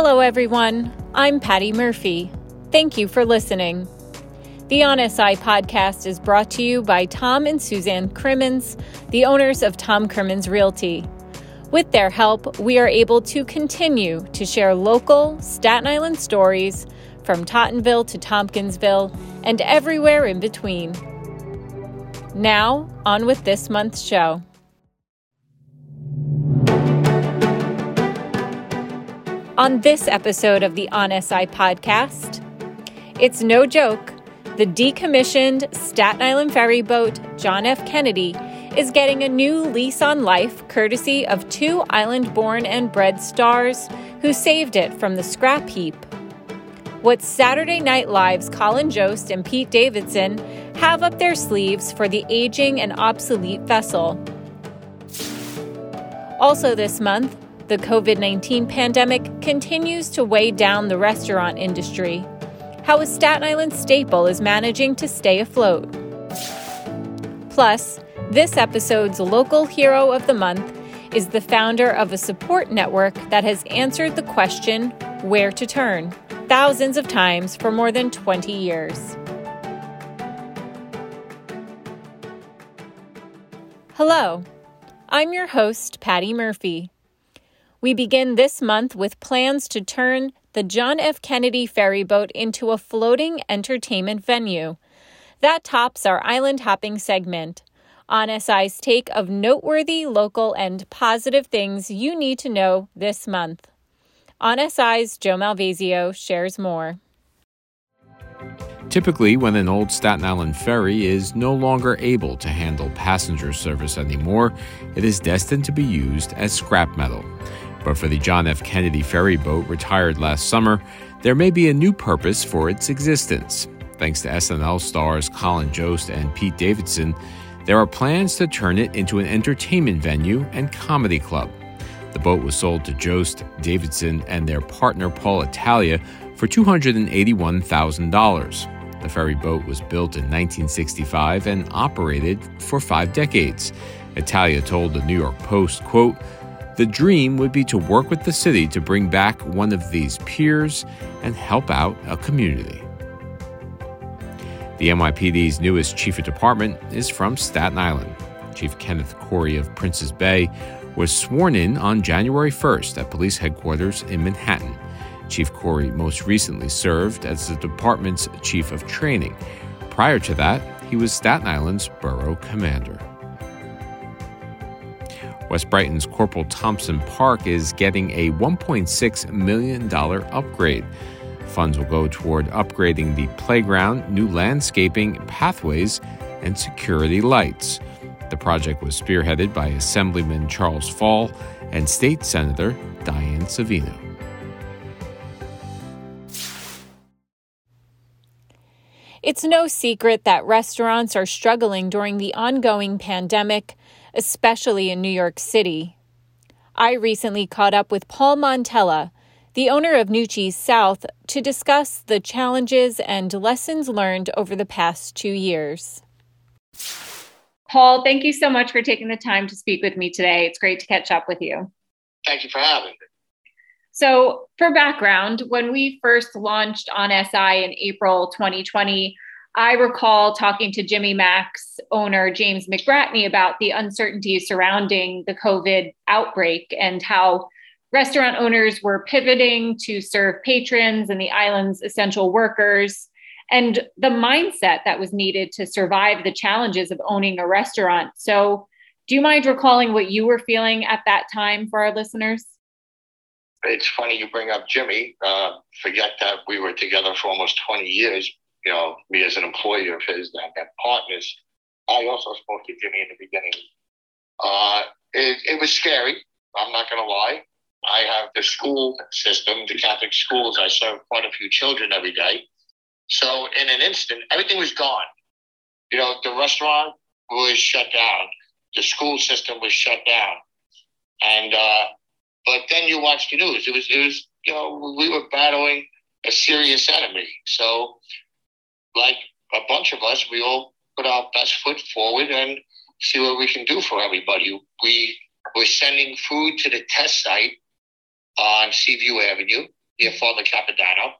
Hello, everyone. I'm Patty Murphy. Thank you for listening. The On SI podcast is brought to you by Tom and Suzanne Crimmins, the owners of Tom Crimmins Realty. With their help, we are able to continue to share local Staten Island stories from Tottenville to Tompkinsville and everywhere in between. Now, on with this month's show. On this episode of the On SI podcast, it's no joke, the decommissioned Staten Island ferry boat John F. Kennedy is getting a new lease on life courtesy of two island born and bred stars who saved it from the scrap heap. What Saturday Night Live's Colin Jost and Pete Davidson have up their sleeves for the aging and obsolete vessel. Also, this month, the COVID 19 pandemic continues to weigh down the restaurant industry. How a Staten Island staple is managing to stay afloat. Plus, this episode's local hero of the month is the founder of a support network that has answered the question where to turn thousands of times for more than 20 years. Hello, I'm your host, Patty Murphy. We begin this month with plans to turn the John F. Kennedy ferry boat into a floating entertainment venue. That tops our island hopping segment. On SI's take of noteworthy local and positive things you need to know this month. On SI's Joe Malvasio shares more. Typically, when an old Staten Island ferry is no longer able to handle passenger service anymore, it is destined to be used as scrap metal. But for the John F. Kennedy ferry boat retired last summer, there may be a new purpose for its existence. Thanks to SNL stars Colin Jost and Pete Davidson, there are plans to turn it into an entertainment venue and comedy club. The boat was sold to Jost, Davidson, and their partner Paul Italia for $281,000. The ferry boat was built in 1965 and operated for five decades. Italia told the New York Post, quote, the dream would be to work with the city to bring back one of these piers and help out a community. The NYPD's newest chief of department is from Staten Island. Chief Kenneth Corey of Prince's Bay was sworn in on January 1st at police headquarters in Manhattan. Chief Corey most recently served as the department's chief of training. Prior to that, he was Staten Island's borough commander. West Brighton's Corporal Thompson Park is getting a $1.6 million upgrade. Funds will go toward upgrading the playground, new landscaping, pathways, and security lights. The project was spearheaded by Assemblyman Charles Fall and State Senator Diane Savino. It's no secret that restaurants are struggling during the ongoing pandemic especially in New York City. I recently caught up with Paul Montella, the owner of Nucci's South, to discuss the challenges and lessons learned over the past two years. Paul, thank you so much for taking the time to speak with me today. It's great to catch up with you. Thank you for having me. So, for background, when we first launched on SI in April 2020, I recall talking to Jimmy Mac's owner, James McBratney, about the uncertainty surrounding the COVID outbreak and how restaurant owners were pivoting to serve patrons and the island's essential workers, and the mindset that was needed to survive the challenges of owning a restaurant. So, do you mind recalling what you were feeling at that time for our listeners? It's funny you bring up Jimmy. Uh, forget that we were together for almost 20 years you know, me as an employee of his and, and partners. I also spoke to Jimmy in the beginning. Uh, it, it was scary. I'm not going to lie. I have the school system, the Catholic schools. I serve quite a few children every day. So in an instant, everything was gone. You know, the restaurant was shut down. The school system was shut down. And, uh, but then you watch the news. It was, it was, you know, we were battling a serious enemy. So like a bunch of us, we all put our best foot forward and see what we can do for everybody. We were sending food to the test site on Seaview Avenue. near Father Capodanno.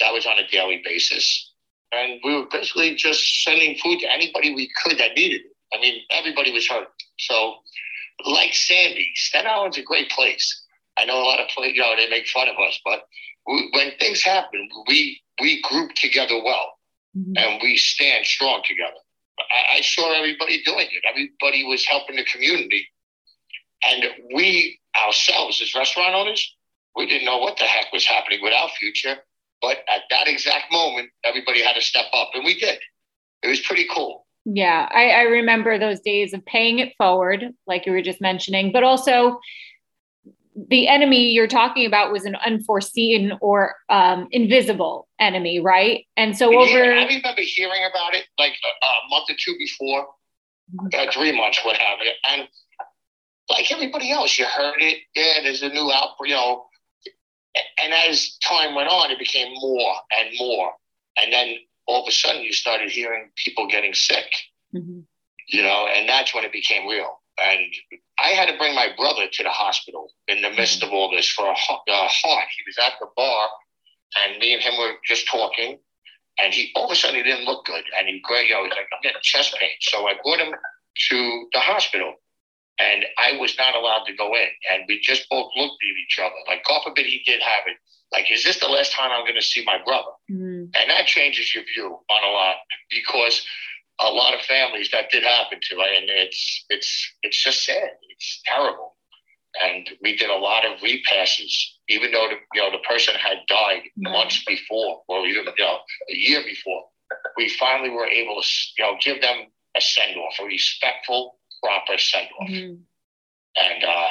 That was on a daily basis. And we were basically just sending food to anybody we could that needed it. I mean, everybody was hurt. So, like Sandy, Staten Island's a great place. I know a lot of you know they make fun of us, but we, when things happen, we we group together well, mm-hmm. and we stand strong together. I, I saw everybody doing it. Everybody was helping the community, and we ourselves as restaurant owners, we didn't know what the heck was happening with our future. But at that exact moment, everybody had to step up, and we did. It was pretty cool. Yeah, I, I remember those days of paying it forward, like you were just mentioning, but also the enemy you're talking about was an unforeseen or um, invisible enemy, right? And so over. Yeah, I remember hearing about it like a, a month or two before, uh, three months, what have you, and like everybody else, you heard it. Yeah, there's a new outbreak, you know. And as time went on, it became more and more, and then all of a sudden, you started hearing people getting sick. Mm-hmm. You know, and that's when it became real and I had to bring my brother to the hospital in the midst of all this for a, heart. He was at the bar, and me and him were just talking, and he all of a sudden he didn't look good, and he, you know, he's like, I'm getting chest pain. So I brought him to the hospital, and I was not allowed to go in, and we just both looked at each other, like God forbid he did have it. Like, is this the last time I'm going to see my brother? Mm-hmm. And that changes your view on a lot because a lot of families that did happen to, and it's it's it's just sad. It's terrible. And we did a lot of repasses, even though the, you know the person had died months before, or even you know a year before. We finally were able to you know give them a send off, a respectful, proper send off. Mm-hmm. And uh,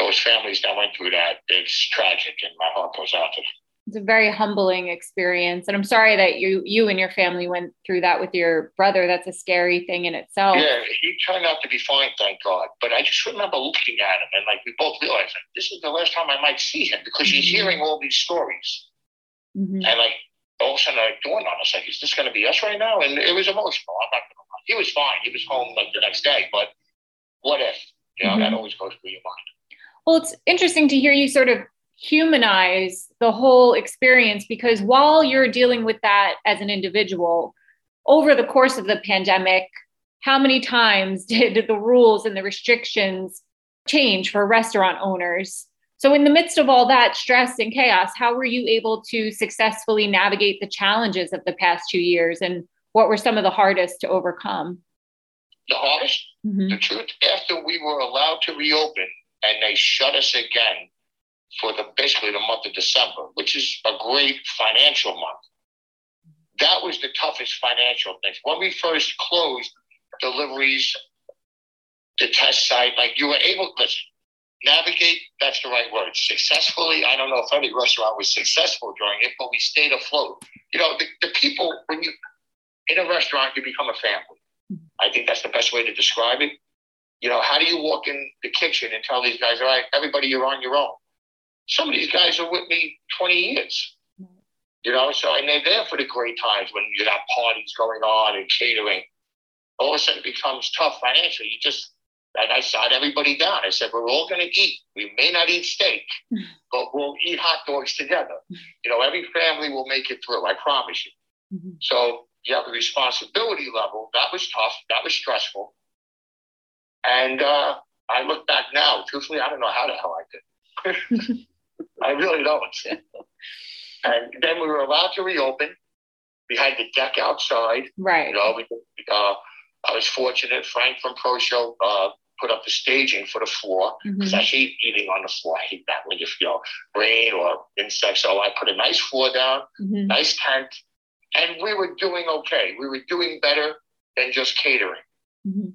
those families that went through that, it's tragic, and my heart goes out to them it's a very humbling experience. And i'm sorry that you you and your family went through that with your brother. That's a scary thing in itself. Yeah he turned out to be fine thank god. But i just remember looking at him and like we both realized like, this is the last time i might see him because mm-hmm. you're hearing all these stories. Mm-hmm. and like all of a sudden it dawned on us like is this going to be us right now? And it was emotional i'm not gonna lie. He was fine. He was home like the next day but what if? You know mm-hmm. that always goes through your mind. Well it's interesting to hear you sort of humanize the whole experience because while you're dealing with that as an individual over the course of the pandemic how many times did the rules and the restrictions change for restaurant owners? So in the midst of all that stress and chaos how were you able to successfully navigate the challenges of the past two years and what were some of the hardest to overcome? The hardest? Mm-hmm. the truth? After we were allowed to reopen and they shut us again for the basically the month of December, which is a great financial month. That was the toughest financial thing. When we first closed deliveries, the test site, like you were able, listen, navigate, that's the right word. Successfully, I don't know if any restaurant was successful during it, but we stayed afloat. You know, the, the people, when you, in a restaurant, you become a family. I think that's the best way to describe it. You know, how do you walk in the kitchen and tell these guys, all right, everybody, you're on your own? Some of these guys are with me 20 years. You know, so and they're there for the great times when you got parties going on and catering. All of a sudden it becomes tough financially. You just like I sat everybody down. I said, We're all gonna eat. We may not eat steak, but we'll eat hot dogs together. You know, every family will make it through, I promise you. Mm-hmm. So you have the responsibility level. That was tough. That was stressful. And uh, I look back now, truthfully, I don't know how the hell I did. I really don't. and then we were allowed to reopen. We had the deck outside. Right. You know, we, uh, I was fortunate. Frank from Pro Show uh, put up the staging for the floor because mm-hmm. I hate eating on the floor. I hate that when you feel rain or insects. So I put a nice floor down, mm-hmm. nice tent, and we were doing okay. We were doing better than just catering. Mm-hmm.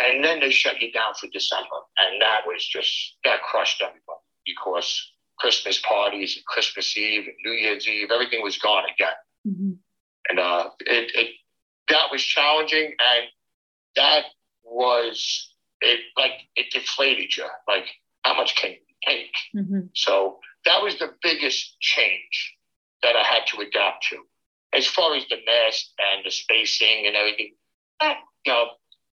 And then they shut you down for December, and that was just that crushed everybody because Christmas parties and Christmas Eve and New Year's Eve, everything was gone again. Mm-hmm. And uh, it, it that was challenging, and that was it. Like it deflated you. Like how much can you take? Mm-hmm. So that was the biggest change that I had to adapt to. As far as the mask and the spacing and everything, that, you know,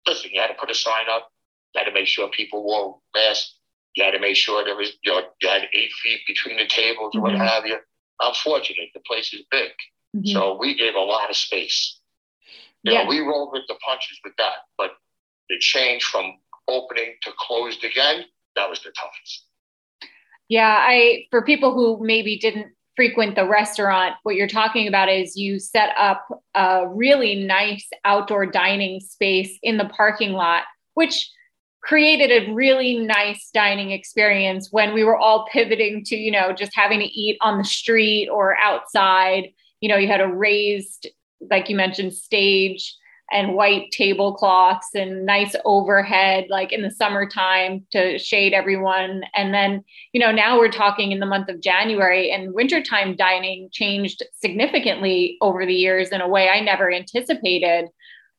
listen, you had to put a sign up. You had to make sure people wore masks. You had to make sure there was, you know, you had eight feet between the tables or mm-hmm. what have you. I'm fortunate. The place is big. Mm-hmm. So we gave a lot of space. You yeah. know, we rolled with the punches with that. But the change from opening to closed again, that was the toughest. Yeah, I for people who maybe didn't frequent the restaurant, what you're talking about is you set up a really nice outdoor dining space in the parking lot, which created a really nice dining experience when we were all pivoting to, you know, just having to eat on the street or outside. You know, you had a raised, like you mentioned, stage and white tablecloths and nice overhead like in the summertime to shade everyone and then you know now we're talking in the month of january and wintertime dining changed significantly over the years in a way i never anticipated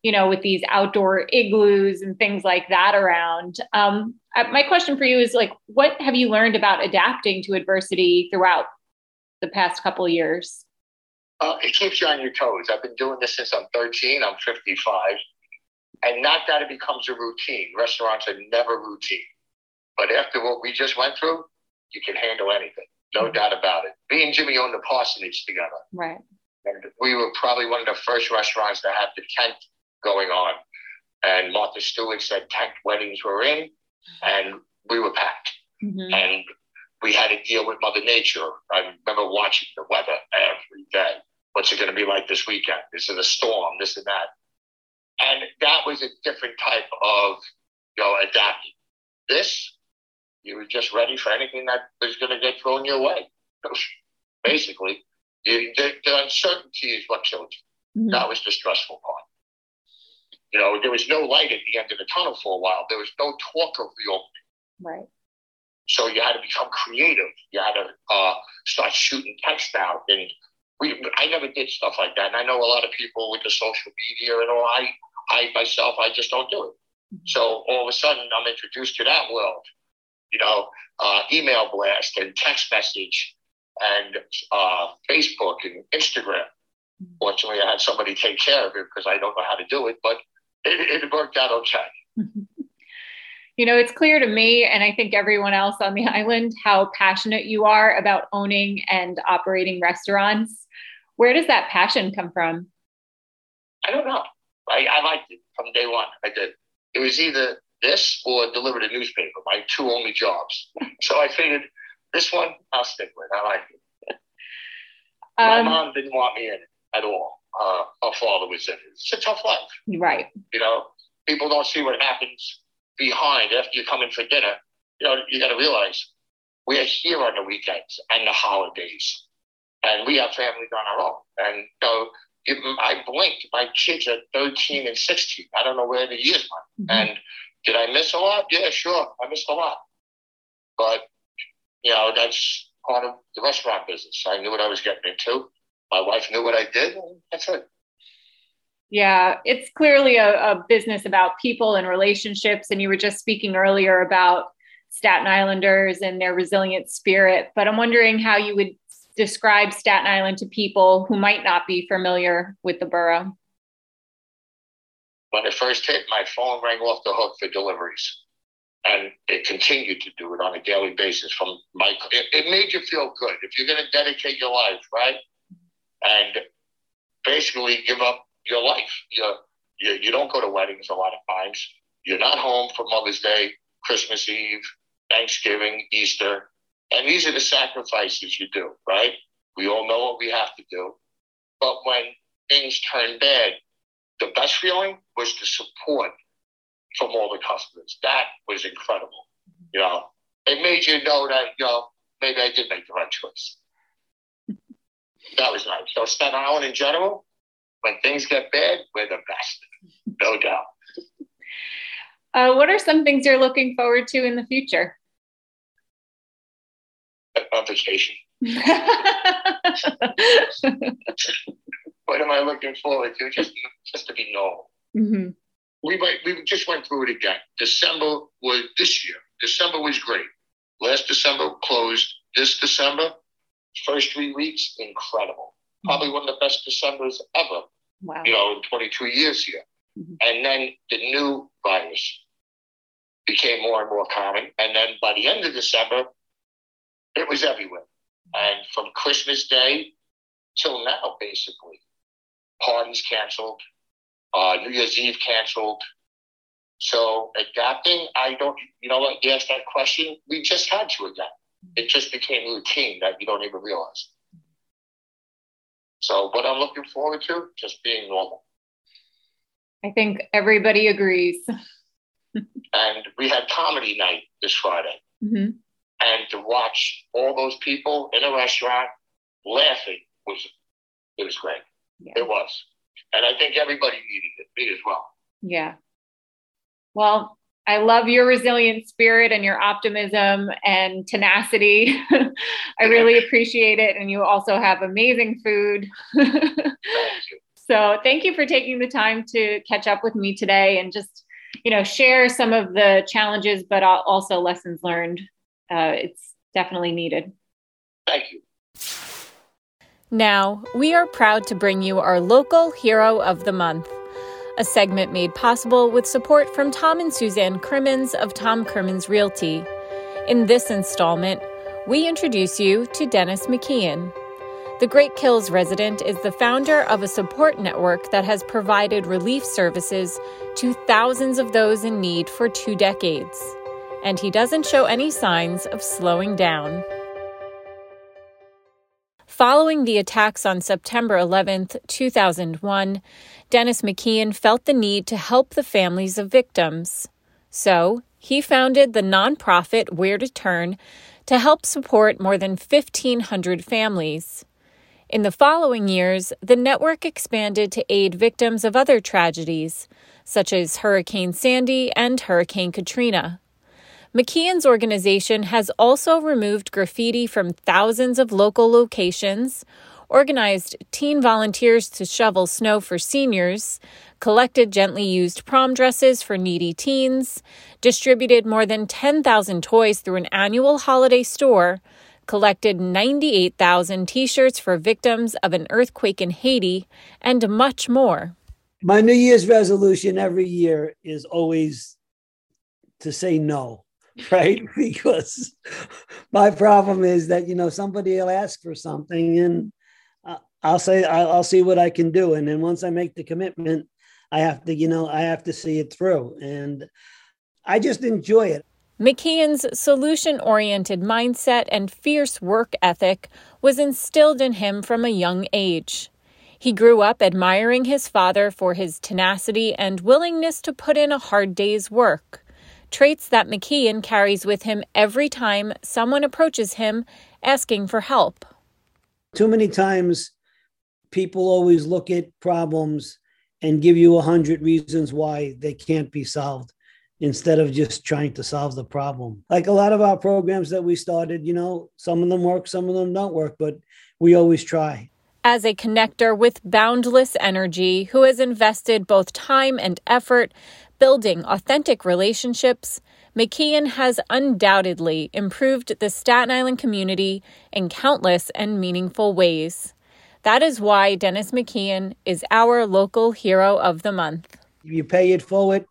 you know with these outdoor igloos and things like that around um, my question for you is like what have you learned about adapting to adversity throughout the past couple years uh, it keeps you on your toes. I've been doing this since I'm 13. I'm 55. And not that it becomes a routine. Restaurants are never routine. But after what we just went through, you can handle anything. No mm-hmm. doubt about it. Me and Jimmy owned the parsonage together. Right. And we were probably one of the first restaurants to have the tent going on. And Martha Stewart said tent weddings were in, and we were packed. Mm-hmm. And we had to deal with Mother Nature. I remember watching the weather every day. What's it going to be like this weekend? Is it a storm? This and that. And that was a different type of, you know, adapting. This, you were just ready for anything that was going to get thrown your way. Basically, the, the, uncertainty is what killed you. Mm-hmm. That was the stressful part. You know, there was no light at the end of the tunnel for a while. There was no talk of the opening. Right. So you had to become creative. You had to uh, start shooting text out. And we, I never did stuff like that. And I know a lot of people with the social media and all. I, I myself, I just don't do it. Mm-hmm. So all of a sudden, I'm introduced to that world. You know, uh, email blast and text message and uh, Facebook and Instagram. Mm-hmm. Fortunately, I had somebody take care of it because I don't know how to do it, but it, it worked out okay. you know, it's clear to me, and I think everyone else on the island, how passionate you are about owning and operating restaurants. Where does that passion come from? I don't know. I, I liked it from day one. I did. It was either this or deliver the newspaper, my two only jobs. so I figured this one I'll stick with. I like it. My um, mom didn't want me in it at all. Uh, her father was in it. It's a tough life. Right. You know, people don't see what happens behind after you come in for dinner, you know, you got to realize we're here on the weekends and the holidays, and we have families on our own. And so I blinked. My kids are 13 and 16. I don't know where the years went. Mm-hmm. And did I miss a lot? Yeah, sure. I missed a lot. But, you know, that's part of the restaurant business. I knew what I was getting into. My wife knew what I did. that's it. Yeah, it's clearly a, a, business about people and relationships. And you were just speaking earlier about Staten Islanders and their resilient spirit. But I'm wondering how you would describe Staten Island to people who might not be familiar with the borough. When it first hit, my phone rang off the hook for deliveries. And it continued to do it on a daily basis from my it, it made you feel good. If you're gonna dedicate your life, right? And basically give up your life. You, you, you don't go to weddings a lot of times. You're not home for Mother's Day, Christmas Eve, Thanksgiving, Easter. And these are the sacrifices you do, right? We all know what we have to do. But when things turn bad, the best feeling was the support from all the customers. That was incredible. You know, it made you know that, you know, maybe I did make the right choice. That was nice. So Staten Island in general, when things get bad, we're the best, no doubt. Uh, what are some things you're looking forward to in the future? A, vacation. what am I looking forward to? Just, just to be normal. Mm-hmm. We might, we just went through it again. December was this year. December was great. Last December closed. This December, first three weeks, incredible. Probably one of the best Decembers ever Wow. You know, in 22 years here. Mm-hmm. And then the new virus. became more and more common. And then by the end of December, it was everywhere. And from Christmas Day till now, basically, parties canceled, uh, New Year's Eve canceled. So adapting, I don't, you know what, you asked that question, we just had to adapt. It just became routine that you don't even realize. So what I'm looking forward to, just being normal. I think everybody agrees. and we had comedy night this Friday. Mm-hmm. And to watch all those people in a restaurant laughing was it was great. Yeah. It was. And I think everybody needed it, me as well. Yeah. Well, I love your resilient spirit and your optimism and tenacity. I really appreciate it. And you also have amazing food. so thank you for taking the time to catch up with me today and just, you know, share some of the challenges, but also lessons learned. Uh, it's definitely needed. Thank you. Now, we are proud to bring you our local hero of the month a segment made possible with support from Tom and Suzanne Crimmins of Tom Crimmins Realty. In this installment, we introduce you to Dennis McKeon. The Great Kills resident is the founder of a support network that has provided relief services to thousands of those in need for two decades. And he doesn't show any signs of slowing down. Following the attacks on September 11, 2001, Dennis McKeon felt the need to help the families of victims. So, he founded the nonprofit Where to Turn to help support more than 1,500 families. In the following years, the network expanded to aid victims of other tragedies, such as Hurricane Sandy and Hurricane Katrina. McKeon's organization has also removed graffiti from thousands of local locations, organized teen volunteers to shovel snow for seniors, collected gently used prom dresses for needy teens, distributed more than 10,000 toys through an annual holiday store, collected 98,000 t shirts for victims of an earthquake in Haiti, and much more. My New Year's resolution every year is always to say no right? because my problem is that you know somebody will ask for something and I'll say I'll, see what I can do, and then once I make the commitment, I have to you know I have to see it through, and I just enjoy it. McKeon's solution oriented mindset and fierce work ethic was instilled in him from a young age. He grew up admiring his father for his tenacity and willingness to put in a hard day's work traits that McKeon carries with him every time someone approaches him asking for help. Too many times, people always look at problems and give you a hundred reasons why they can't be solved instead of just trying to solve the problem. Like a lot of our programs that we started, you know, some of them work, some of them don't work, but we always try. As a connector with boundless energy who has invested both time and effort building authentic relationships, McKeon has undoubtedly improved the Staten Island community in countless and meaningful ways. That is why Dennis McKeon is our local hero of the month. You pay it forward,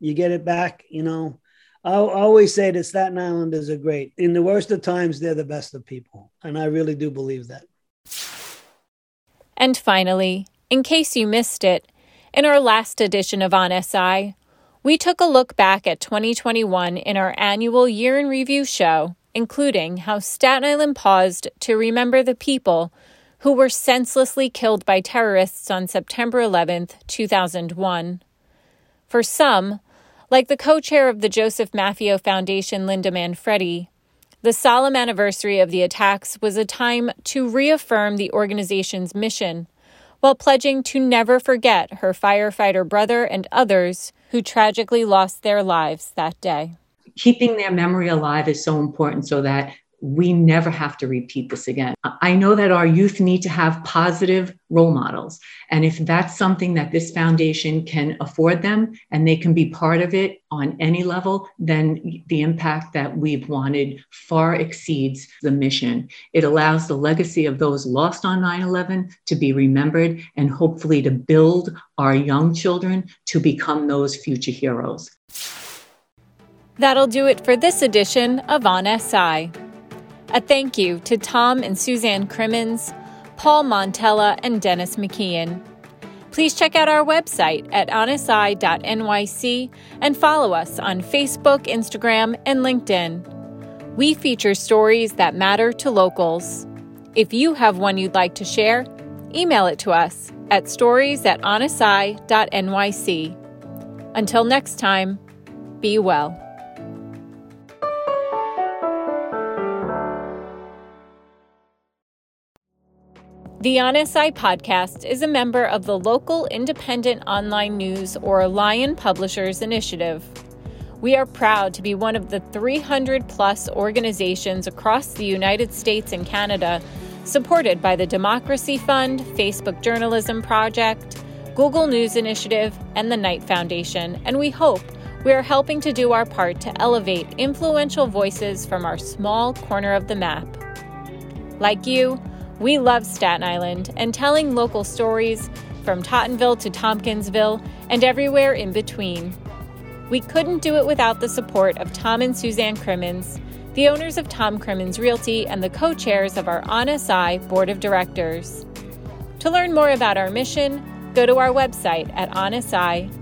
you get it back. You know, I always say that Staten Islanders are great. In the worst of times, they're the best of people. And I really do believe that. And finally, in case you missed it, in our last edition of On SI, we took a look back at 2021 in our annual year in review show, including how Staten Island paused to remember the people who were senselessly killed by terrorists on September 11, 2001. For some, like the co chair of the Joseph Maffeo Foundation, Linda Manfredi, the solemn anniversary of the attacks was a time to reaffirm the organization's mission while pledging to never forget her firefighter brother and others who tragically lost their lives that day. Keeping their memory alive is so important so that we never have to repeat this again. I know that our youth need to have positive role models. And if that's something that this foundation can afford them and they can be part of it on any level, then the impact that we've wanted far exceeds the mission. It allows the legacy of those lost on 9 11 to be remembered and hopefully to build our young children to become those future heroes. That'll do it for this edition of On SI. A thank you to Tom and Suzanne Crimmins, Paul Montella, and Dennis McKeon. Please check out our website at onsi.nyc and follow us on Facebook, Instagram, and LinkedIn. We feature stories that matter to locals. If you have one you'd like to share, email it to us at stories at. Until next time, be well. The On SI podcast is a member of the local independent online news or Lion Publishers Initiative. We are proud to be one of the 300 plus organizations across the United States and Canada supported by the Democracy Fund, Facebook Journalism Project, Google News Initiative, and the Knight Foundation, and we hope we are helping to do our part to elevate influential voices from our small corner of the map. Like you, we love Staten Island and telling local stories from Tottenville to Tompkinsville and everywhere in between. We couldn't do it without the support of Tom and Suzanne Crimmins, the owners of Tom Crimmins Realty and the co chairs of our ONSI Board of Directors. To learn more about our mission, go to our website at onsi.nyc.